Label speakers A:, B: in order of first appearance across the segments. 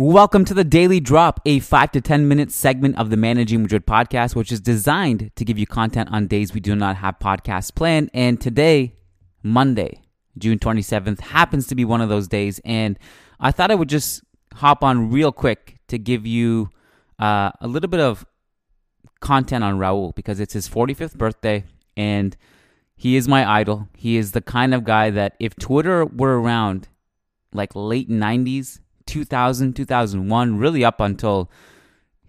A: Welcome to the Daily Drop, a 5 to 10 minute segment of the Managing Madrid podcast, which is designed to give you content on days we do not have podcasts planned. And today, Monday, June 27th, happens to be one of those days. And I thought I would just hop on real quick to give you uh, a little bit of content on Raul because it's his 45th birthday and he is my idol. He is the kind of guy that if Twitter were around like late 90s, 2000, 2001, really up until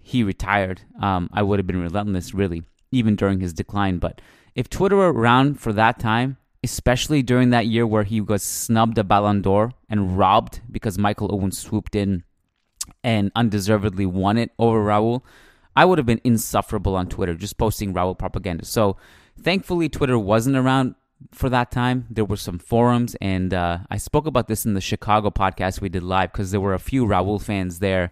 A: he retired, um, I would have been relentless, really, even during his decline. But if Twitter were around for that time, especially during that year where he was snubbed a Ballon d'Or and robbed because Michael Owen swooped in and undeservedly won it over Raul, I would have been insufferable on Twitter, just posting Raul propaganda. So thankfully, Twitter wasn't around for that time. There were some forums, and uh, I spoke about this in the Chicago podcast we did live because there were a few Raul fans there.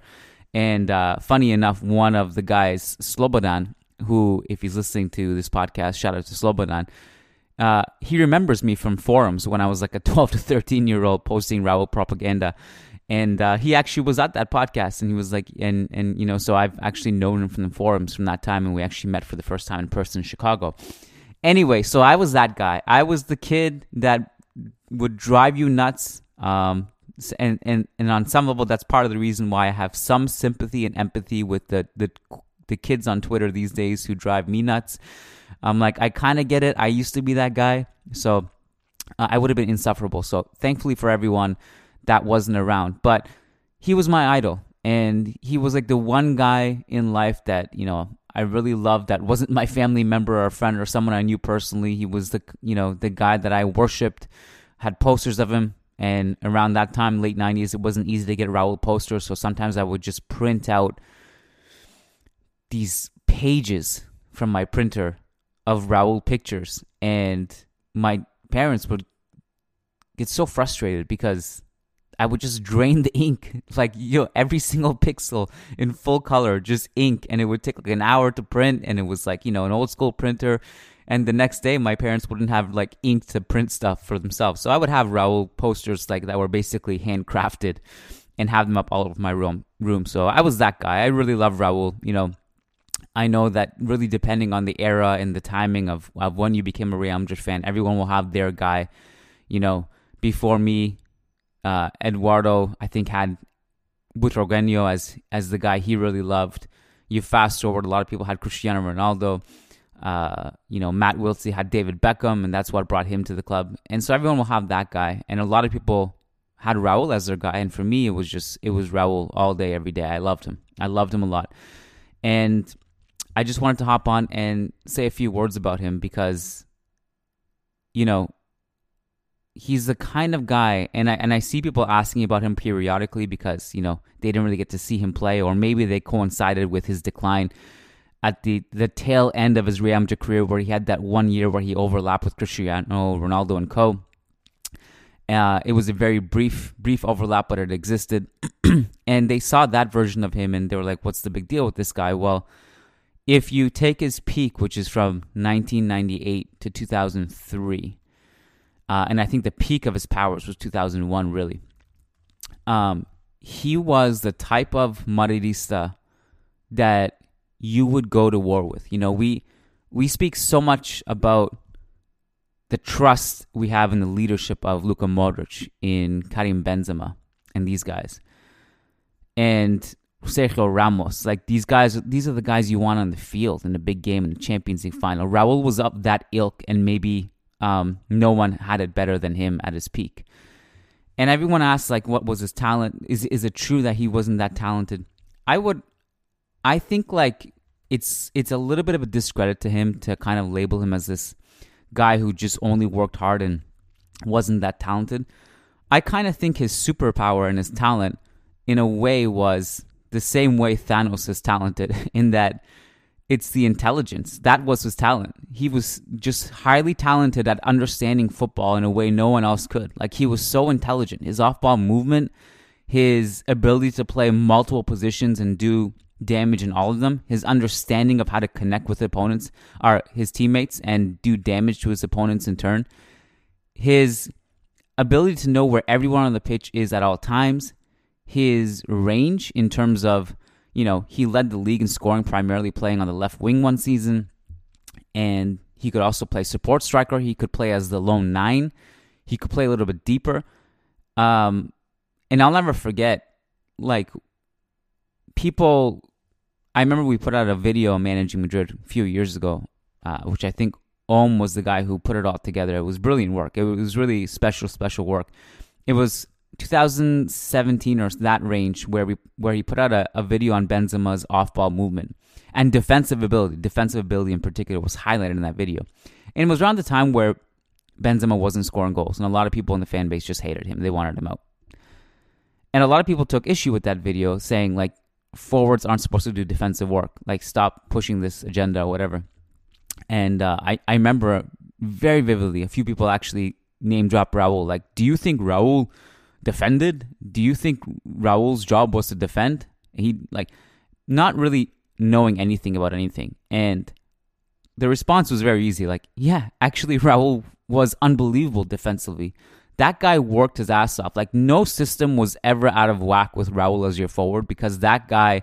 A: And uh, funny enough, one of the guys, Slobodan, who, if he's listening to this podcast, shout out to Slobodan, uh, he remembers me from forums when I was like a 12 to 13 year old posting Raul propaganda. And uh, he actually was at that podcast, and he was like, and and you know, so I've actually known him from the forums from that time, and we actually met for the first time in person in Chicago. Anyway, so I was that guy. I was the kid that would drive you nuts. Um, and, and, and on some level, that's part of the reason why I have some sympathy and empathy with the, the, the kids on Twitter these days who drive me nuts. I'm like, I kind of get it. I used to be that guy. So uh, I would have been insufferable. So thankfully for everyone, that wasn't around. But he was my idol. And he was like the one guy in life that, you know, I really loved that. Wasn't my family member or friend or someone I knew personally. He was the you know the guy that I worshipped, had posters of him, and around that time, late '90s, it wasn't easy to get Raul posters, so sometimes I would just print out these pages from my printer of Raul pictures, and my parents would get so frustrated because I would just drain the ink, like you know, every single pixel in full color, just ink, and it would take like an hour to print, and it was like you know an old school printer. And the next day, my parents wouldn't have like ink to print stuff for themselves, so I would have Raul posters like that were basically handcrafted, and have them up all over my room. Room. So I was that guy. I really love Raul. You know, I know that really depending on the era and the timing of, of when you became a Real Madrid fan, everyone will have their guy. You know, before me, uh, Eduardo, I think, had Butragueño as as the guy he really loved. You fast forward, a lot of people had Cristiano Ronaldo. Uh, you know, Matt Wiltse had David Beckham, and that's what brought him to the club. And so everyone will have that guy. And a lot of people had Raul as their guy. And for me, it was just, it was Raul all day, every day. I loved him. I loved him a lot. And I just wanted to hop on and say a few words about him because, you know, he's the kind of guy and I and I see people asking about him periodically because, you know, they didn't really get to see him play or maybe they coincided with his decline at the the tail end of his Real Madrid career where he had that one year where he overlapped with Cristiano Ronaldo and co. Uh, it was a very brief brief overlap, but it existed, and they saw that version of him, and they were like, "What's the big deal with this guy?" Well, if you take his peak, which is from 1998 to 2003, uh, and I think the peak of his powers was 2001, really. Um, he was the type of Madridista that you would go to war with. You know, we we speak so much about the trust we have in the leadership of Luka Modric, in Karim Benzema, and these guys, and Sergio Ramos. Like these guys, these are the guys you want on the field in a big game in the Champions League final. Raul was up that ilk, and maybe um, no one had it better than him at his peak. And everyone asks, like, what was his talent? Is is it true that he wasn't that talented? I would, I think, like, it's it's a little bit of a discredit to him to kind of label him as this guy who just only worked hard and wasn't that talented. I kind of think his superpower and his talent, in a way, was the same way Thanos is talented, in that it's the intelligence. That was his talent. He was just highly talented at understanding football in a way no one else could. Like he was so intelligent. His off-ball movement, his ability to play multiple positions and do damage in all of them, his understanding of how to connect with opponents or his teammates and do damage to his opponents in turn, his ability to know where everyone on the pitch is at all times, his range in terms of, you know, he led the league in scoring, primarily playing on the left wing one season. And he could also play support striker. He could play as the lone nine. He could play a little bit deeper. Um, and I'll never forget, like, people. I remember we put out a video managing Madrid a few years ago, uh, which I think Om was the guy who put it all together. It was brilliant work. It was really special, special work. It was 2017 or that range where we where he put out a, a video on Benzema's off-ball movement and defensive ability. Defensive ability in particular was highlighted in that video, and it was around the time where Benzema wasn't scoring goals, and a lot of people in the fan base just hated him. They wanted him out, and a lot of people took issue with that video, saying like forwards aren't supposed to do defensive work. Like stop pushing this agenda or whatever. And uh, I, I remember very vividly a few people actually name drop Raul. Like, do you think Raul defended? Do you think Raul's job was to defend? he like not really knowing anything about anything. And the response was very easy. Like, yeah, actually Raul was unbelievable defensively. That guy worked his ass off. Like no system was ever out of whack with Raul as your forward because that guy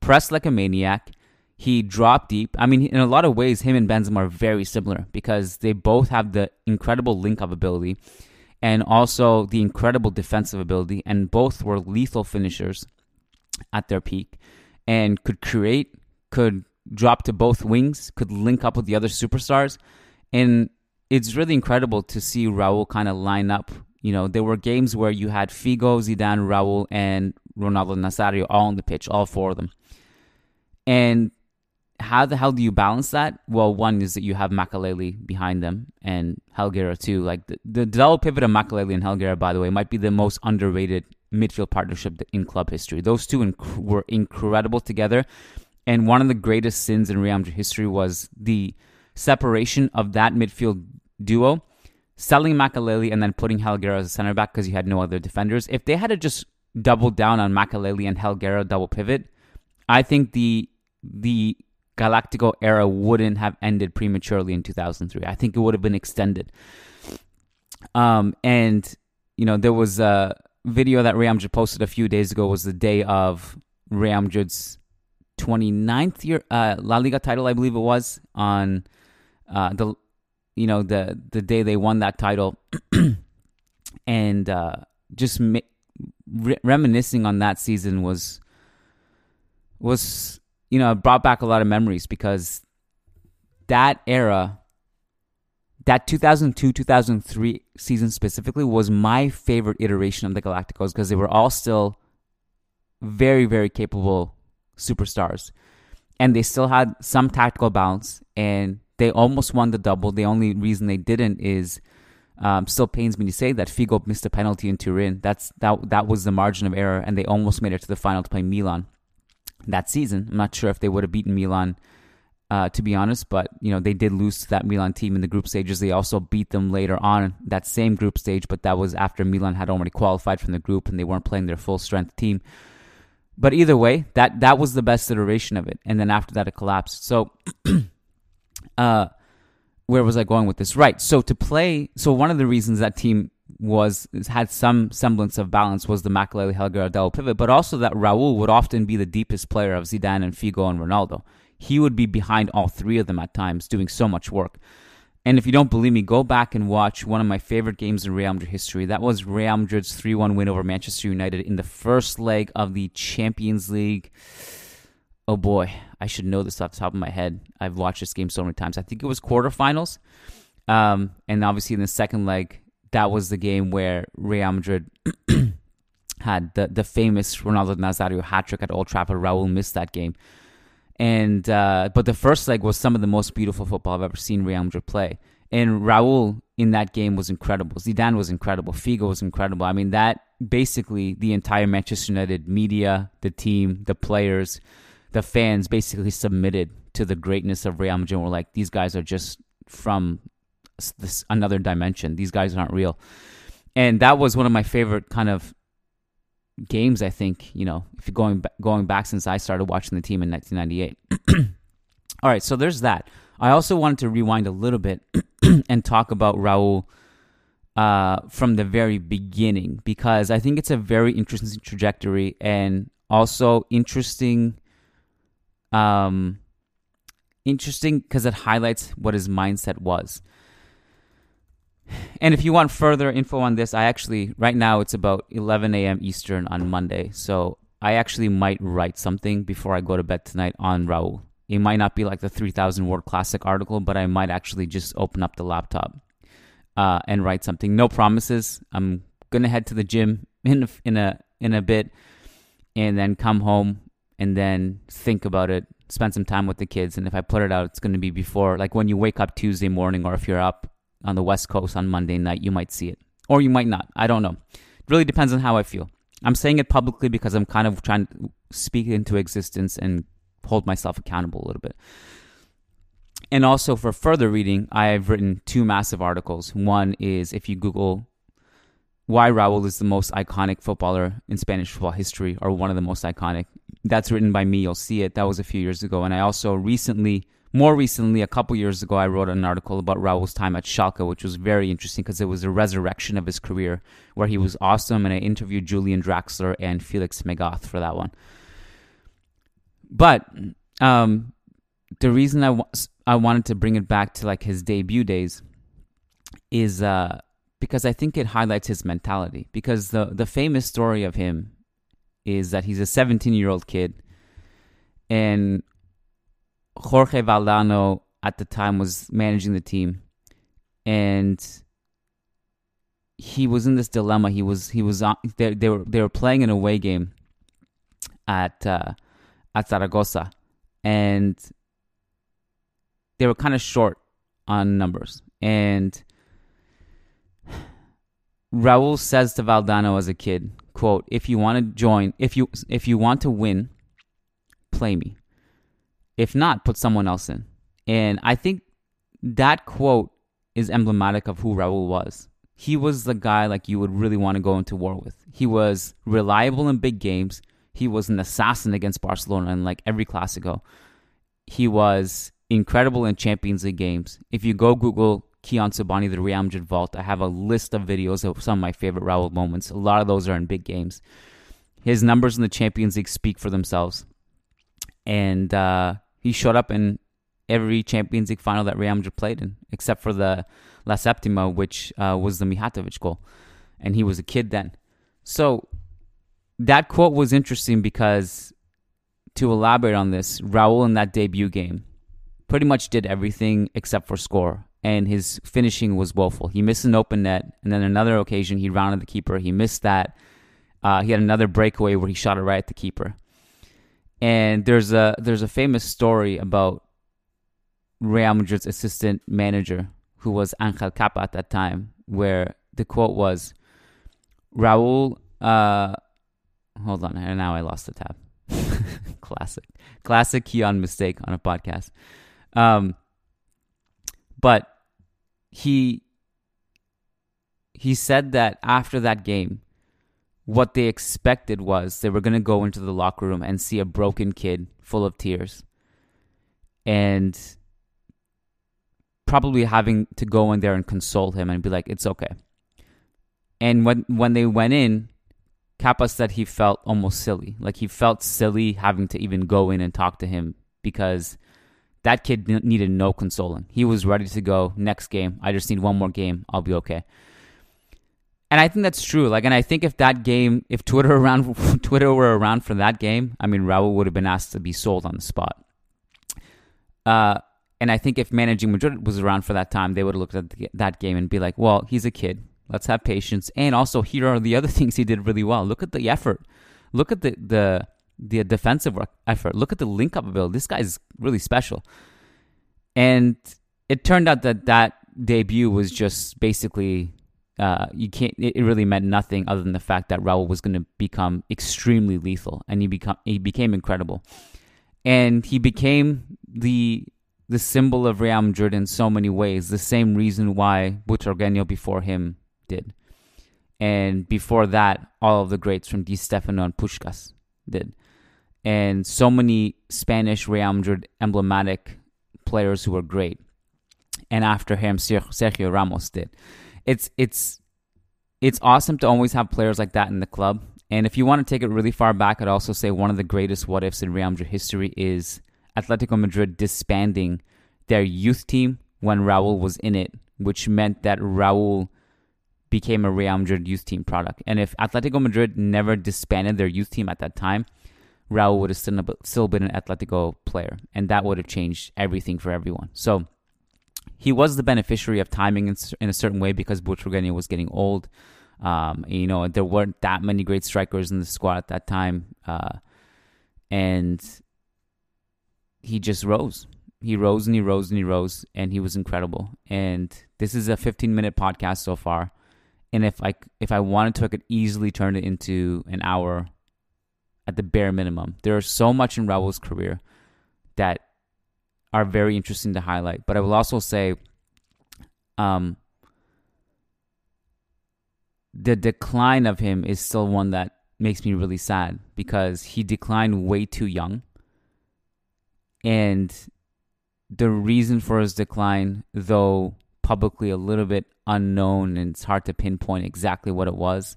A: pressed like a maniac. He dropped deep. I mean, in a lot of ways, him and Benzema are very similar because they both have the incredible link up ability and also the incredible defensive ability, and both were lethal finishers at their peak and could create, could drop to both wings, could link up with the other superstars. And it's really incredible to see Raul kind of line up. You know, there were games where you had Figo, Zidane, Raul, and Ronaldo Nazario all on the pitch, all four of them. And how the hell do you balance that? Well, one is that you have Makelele behind them and Helguera too. Like the, the double pivot of Makelele and Helguera, by the way, might be the most underrated midfield partnership in club history. Those two inc- were incredible together. And one of the greatest sins in Real Madrid history was the separation of that midfield duo, selling Makelele and then putting Helguera as a center back because you had no other defenders. If they had to just double down on Makelele and Helguera double pivot, I think the the Galactico era wouldn't have ended prematurely in 2003. I think it would have been extended. Um, and you know, there was a video that Madrid posted a few days ago. Was the day of Madrid's 29th year uh, La Liga title, I believe it was on uh, the you know the the day they won that title, and uh, just re- reminiscing on that season was was you know, brought back a lot of memories because that era, that 2002 2003 season specifically, was my favorite iteration of the Galacticos because they were all still very, very capable superstars. And they still had some tactical balance and they almost won the double. The only reason they didn't is um, still pains me to say that Figo missed a penalty in Turin. That's that that was the margin of error, and they almost made it to the final to play Milan that season. I'm not sure if they would have beaten Milan, uh, to be honest, but you know they did lose to that Milan team in the group stages. They also beat them later on that same group stage, but that was after Milan had already qualified from the group and they weren't playing their full strength team. But either way, that that was the best iteration of it, and then after that it collapsed. So, uh, where was I going with this? Right. So to play, so one of the reasons that team was had some semblance of balance was the Makelele Helguera double pivot, but also that Raul would often be the deepest player of Zidane and Figo and Ronaldo. He would be behind all three of them at times, doing so much work. And if you don't believe me, go back and watch one of my favorite games in Real Madrid history. That was Real Madrid's 3 1 win over Manchester United in the first leg of the Champions League. Oh boy, I should know this off the top of my head. I've watched this game so many times. I think it was quarterfinals. Um, and obviously in the second leg, that was the game where Real Madrid had the, the famous Ronaldo Nazario hat trick at Old Trafford. Raul missed that game. And uh, but the first leg was some of the most beautiful football I've ever seen Real Madrid play. And Raul in that game was incredible. Zidane was incredible. Figo was incredible. I mean, that basically the entire Manchester United media, the team, the players, the fans basically submitted to the greatness of Real Madrid. We're like, these guys are just from this another dimension. These guys aren't real. And that was one of my favorite kind of games. I think you know, if you're going going back since I started watching the team in 1998. All right, so there's that. I also wanted to rewind a little bit and talk about Raul uh, from the very beginning because I think it's a very interesting trajectory and also interesting. Um, interesting because it highlights what his mindset was. And if you want further info on this, I actually right now it's about 11 a.m. Eastern on Monday, so I actually might write something before I go to bed tonight on Raul. It might not be like the 3,000 word classic article, but I might actually just open up the laptop uh, and write something. No promises. I'm gonna head to the gym in a, in a in a bit, and then come home and then think about it. Spend some time with the kids, and if I put it out, it's gonna be before like when you wake up Tuesday morning, or if you're up on the West Coast on Monday night, you might see it, or you might not. I don't know. It really depends on how I feel. I'm saying it publicly because I'm kind of trying to speak into existence and hold myself accountable a little bit. And also for further reading, I've written two massive articles. One is if you Google why Raul is the most iconic footballer in Spanish football history, or one of the most iconic. That's written by me. You'll see it. That was a few years ago. And I also recently, more recently, a couple years ago, I wrote an article about Raul's time at Schalke, which was very interesting because it was a resurrection of his career where he was awesome. And I interviewed Julian Draxler and Felix Magath for that one. But um, the reason I, I wanted to bring it back to like his debut days is uh, because I think it highlights his mentality. Because the, the famous story of him is that he's a 17 year old kid, and Jorge Valdano at the time was managing the team, and he was in this dilemma. He was he was on, they, they were they were playing an away game at uh, at Zaragoza, and they were kind of short on numbers. And Raul says to Valdano as a kid, "quote If you want to join, if you if you want to win, play me. If not, put someone else in." And I think that quote is emblematic of who Raul was. He was the guy like you would really want to go into war with. He was reliable in big games. He was an assassin against Barcelona in like every Clasico. He was incredible in Champions League games. If you go Google Kiyan Sobhani, the Real Madrid vault, I have a list of videos of some of my favorite Raul moments. A lot of those are in big games. His numbers in the Champions League speak for themselves. And uh, he showed up in every Champions League final that Real Madrid played in, except for the La Septima, which uh, was the Mijatovic goal. And he was a kid then. So that quote was interesting because, to elaborate on this, Raul in that debut game pretty much did everything except for score. And his finishing was woeful. He missed an open net, and then another occasion he rounded the keeper. He missed that. Uh, he had another breakaway where he shot it right at the keeper. And there's a there's a famous story about Real Madrid's assistant manager, who was Angel Cappa at that time, where the quote was, "Raul." Uh, hold on, now I lost the tab. classic, classic Kiyan mistake on a podcast. Um, but he he said that after that game, what they expected was they were going to go into the locker room and see a broken kid full of tears, and probably having to go in there and console him and be like, "It's okay." And when when they went in, Cappa said he felt almost silly. Like he felt silly having to even go in and talk to him because that kid needed no consoling. He was ready to go next game. I just need one more game. I'll be okay. And I think that's true. Like, and I think if that game, if Twitter around Twitter were around for that game, I mean, Raul would have been asked to be sold on the spot. Uh, and I think if managing Madrid was around for that time, they would have looked at the, that game and be like, "Well, he's a kid. Let's have patience." And also, here are the other things he did really well. Look at the effort. Look at the the the defensive effort. Look at the link up ability. This guy's really special. And it turned out that that debut was just basically uh, you can't. It really meant nothing other than the fact that Raul was going to become extremely lethal, and he become he became incredible, and he became the the symbol of Real Madrid in so many ways. The same reason why Butragueño before him did, and before that, all of the greats from Di Stefano and Puskás did and so many Spanish Real Madrid emblematic players who were great. And after him, Sergio Ramos did. It's it's it's awesome to always have players like that in the club. And if you want to take it really far back, I'd also say one of the greatest what ifs in Real Madrid history is Atletico Madrid disbanding their youth team when Raul was in it, which meant that Raul became a Real Madrid youth team product. And if Atletico Madrid never disbanded their youth team at that time, Raul would have still, been an Atletico player, and that would have changed everything for everyone. So he was the beneficiary of timing in, in a certain way because Butragueño was getting old. Um, you know, there weren't that many great strikers in the squad at that time, uh, and he just rose. He rose and he rose and he rose, and he was incredible. And this is a 15 minute podcast so far, and if I if I wanted to, I could easily turn it into an hour at the bare minimum. There is so much in Raul's career that are very interesting to highlight. But I will also say, um, the decline of him is still one that makes me really sad because he declined way too young. And the reason for his decline, though publicly a little bit unknown and it's hard to pinpoint exactly what it was,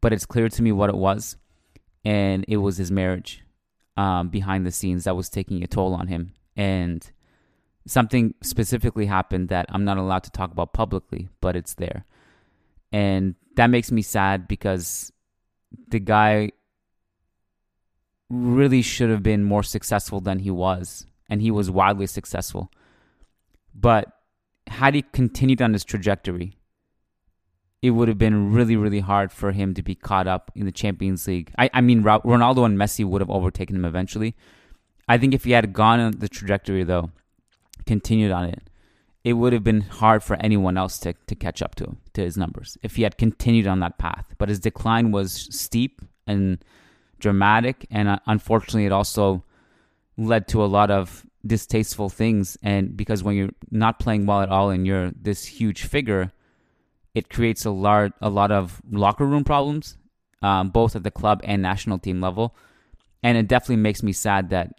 A: but it's clear to me what it was. And it was his marriage um, behind the scenes that was taking a toll on him. And something specifically happened that I'm not allowed to talk about publicly, but it's there. And that makes me sad because the guy really should have been more successful than he was, and he was wildly successful. But had he continued on his trajectory, it would have been really, really hard for him to be caught up in the Champions League. I, I mean, Ronaldo and Messi would have overtaken him eventually. I think if he had gone on the trajectory, though, continued on it, it would have been hard for anyone else to, to catch up to him, to his numbers if he had continued on that path. But his decline was steep and dramatic, and uh, unfortunately, it also led to a lot of distasteful things. And because when you're not playing well at all and you're this huge figure, it creates a large a lot of locker room problems, um, both at the club and national team level. And it definitely makes me sad that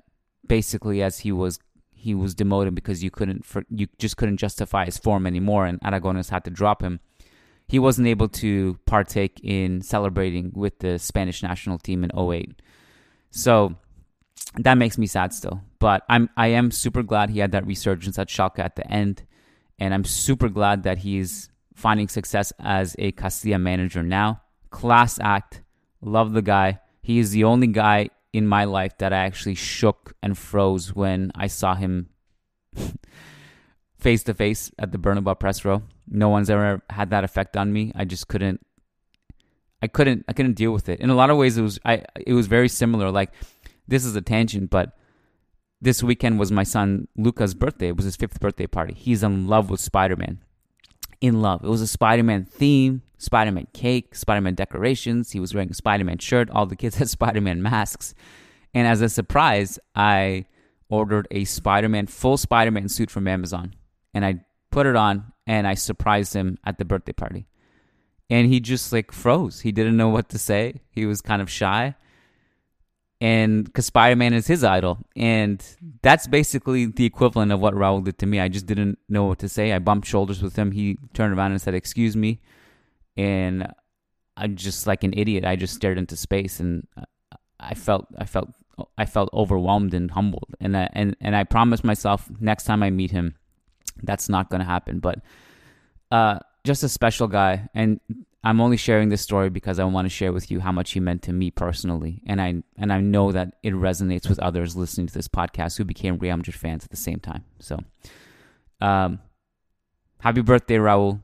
A: basically as he was he was demoted because you couldn't for, you just couldn't justify his form anymore, and Aragones had to drop him. He wasn't able to partake in celebrating with the Spanish national team in 08. So that makes me sad still. But I'm I am super glad he had that resurgence at Schalke at the end, and I'm super glad that he's finding success as a Castilla manager now. Class act, love the guy. He is the only guy in my life that I actually shook and froze when I saw him face to face at the Bernabeu press row. No one's ever had that effect on me. I just couldn't I couldn't I couldn't deal with it. In a lot of ways it was I it was very similar like this is a tangent but this weekend was my son Luca's birthday. It was his 5th birthday party. He's in love with Spider-Man. In love. It was a Spider-Man theme. Spider Man cake, Spider Man decorations. He was wearing a Spider Man shirt. All the kids had Spider Man masks. And as a surprise, I ordered a Spider Man, full Spider Man suit from Amazon. And I put it on and I surprised him at the birthday party. And he just like froze. He didn't know what to say. He was kind of shy and because Spider Man is his idol, and that's basically the equivalent of what Raul did to me. I just didn't know what to say. I bumped shoulders with him. He turned around and said, "Excuse me," and I'm just like an idiot. I just stared into space, and I felt I felt I felt overwhelmed and humbled. And I, and and I promised myself next time I meet him, that's not going to happen. But uh, just a special guy, and I'm only sharing this story because I want to share with you how much he meant to me personally, and I and I know that it resonates with others listening to this podcast who became Real Madrid fans at the same time. So, um, happy birthday, Raul!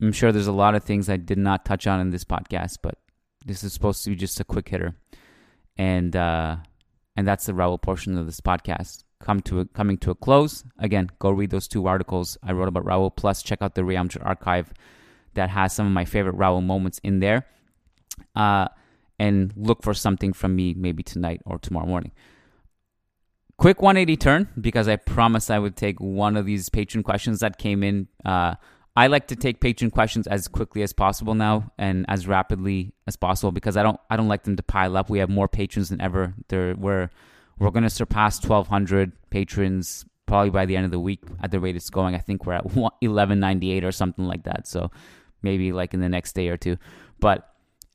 A: I'm sure there's a lot of things I did not touch on in this podcast, but this is supposed to be just a quick hitter, and uh, and that's the Raul portion of this podcast. Come to a, coming to a close. Again, go read those two articles I wrote about Raul. Plus, check out the Real archive that has some of my favorite Raul moments in there. Uh, and look for something from me maybe tonight or tomorrow morning. Quick 180 turn because I promised I would take one of these patron questions that came in. Uh, I like to take patron questions as quickly as possible now and as rapidly as possible because I don't I don't like them to pile up. We have more patrons than ever. There we're we're going to surpass 1200 patrons probably by the end of the week at the rate it's going. I think we're at 1198 or something like that. So maybe like in the next day or two. But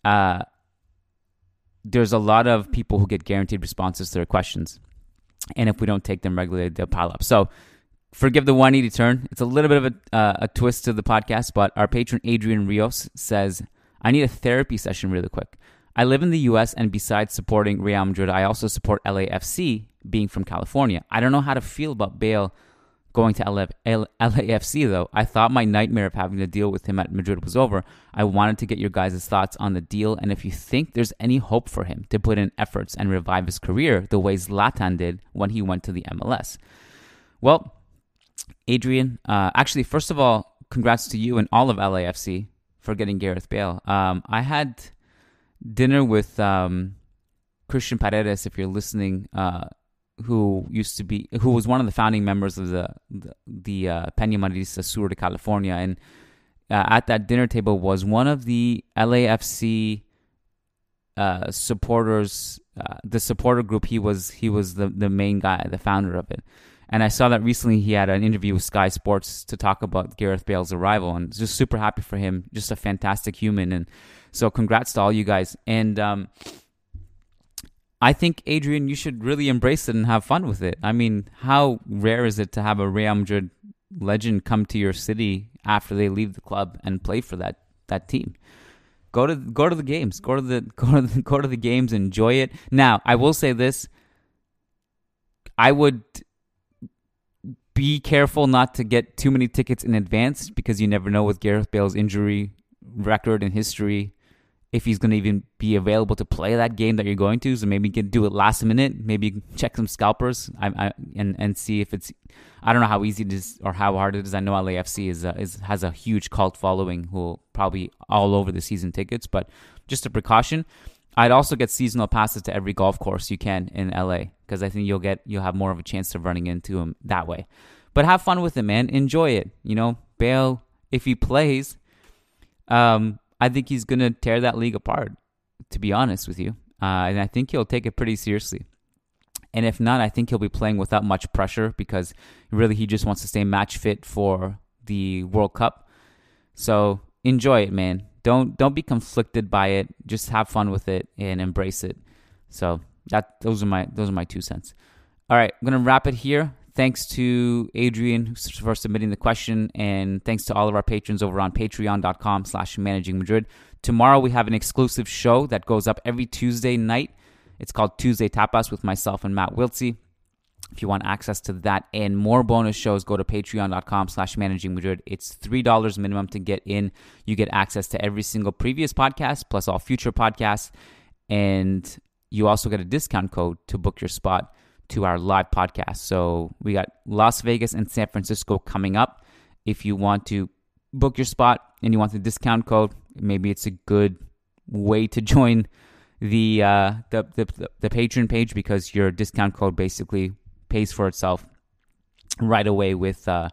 A: uh, there's a lot of people who get guaranteed responses to their questions. And if we don't take them regularly, they'll pile up. So forgive the 180 turn. It's a little bit of a, uh, a twist to the podcast, but our patron Adrian Rios says, I need a therapy session really quick. I live in the US, and besides supporting Real Madrid, I also support LAFC, being from California. I don't know how to feel about Bale going to LAFC, though. I thought my nightmare of having to deal with him at Madrid was over. I wanted to get your guys' thoughts on the deal, and if you think there's any hope for him to put in efforts and revive his career the way Zlatan did when he went to the MLS. Well, Adrian, uh, actually, first of all, congrats to you and all of LAFC for getting Gareth Bale. Um, I had dinner with um, Christian Paredes, if you're listening, uh, who used to be, who was one of the founding members of the the, the uh, Peña Madridista Sur de California, and uh, at that dinner table was one of the LAFC uh, supporters, uh, the supporter group. He was he was the the main guy, the founder of it. And I saw that recently he had an interview with Sky Sports to talk about Gareth Bale's arrival, and just super happy for him. Just a fantastic human, and so congrats to all you guys. And um, I think Adrian, you should really embrace it and have fun with it. I mean, how rare is it to have a Real Madrid legend come to your city after they leave the club and play for that that team? Go to go to the games. Go to the go to the, go to the games. Enjoy it. Now, I will say this. I would be careful not to get too many tickets in advance because you never know with Gareth Bale's injury record and history if he's going to even be available to play that game that you're going to. So maybe you can do it last minute. Maybe check some scalpers I, I, and and see if it's. I don't know how easy it is or how hard it is. I know LAFC is, uh, is has a huge cult following who will probably all over the season tickets. But just a precaution, I'd also get seasonal passes to every golf course you can in LA because I think you'll get you'll have more of a chance of running into him that way. But have fun with it, man. Enjoy it. You know, Bale, if he plays, um, I think he's gonna tear that league apart. To be honest with you, uh, and I think he'll take it pretty seriously. And if not, I think he'll be playing without much pressure because really he just wants to stay match fit for the World Cup. So enjoy it, man. Don't don't be conflicted by it. Just have fun with it and embrace it. So that those are my those are my two cents. All right, I'm gonna wrap it here. Thanks to Adrian for submitting the question, and thanks to all of our patrons over on patreon.com slash managing Madrid. Tomorrow we have an exclusive show that goes up every Tuesday night. It's called Tuesday Tapas with myself and Matt Wiltse. If you want access to that and more bonus shows, go to patreon.com slash managing Madrid. It's $3 minimum to get in. You get access to every single previous podcast plus all future podcasts. And you also get a discount code to book your spot to our live podcast. So we got Las Vegas and San Francisco coming up. If you want to book your spot and you want the discount code, maybe it's a good way to join the uh, the, the the patron page because your discount code basically pays for itself right away with uh,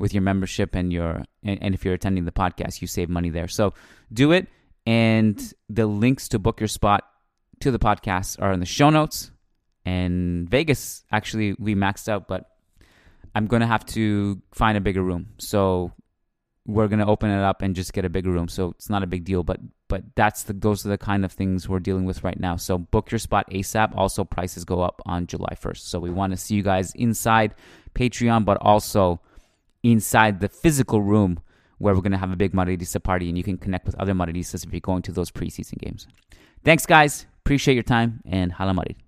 A: with your membership and your and, and if you're attending the podcast, you save money there. So do it, and the links to book your spot to the podcast are in the show notes. And Vegas actually we maxed out, but I'm gonna have to find a bigger room. So we're gonna open it up and just get a bigger room. So it's not a big deal, but but that's the those are the kind of things we're dealing with right now. So book your spot ASAP. Also, prices go up on July 1st. So we want to see you guys inside Patreon, but also inside the physical room where we're gonna have a big Madridista party, and you can connect with other Madridistas if you're going to those preseason games. Thanks, guys. Appreciate your time and Hala Madrid.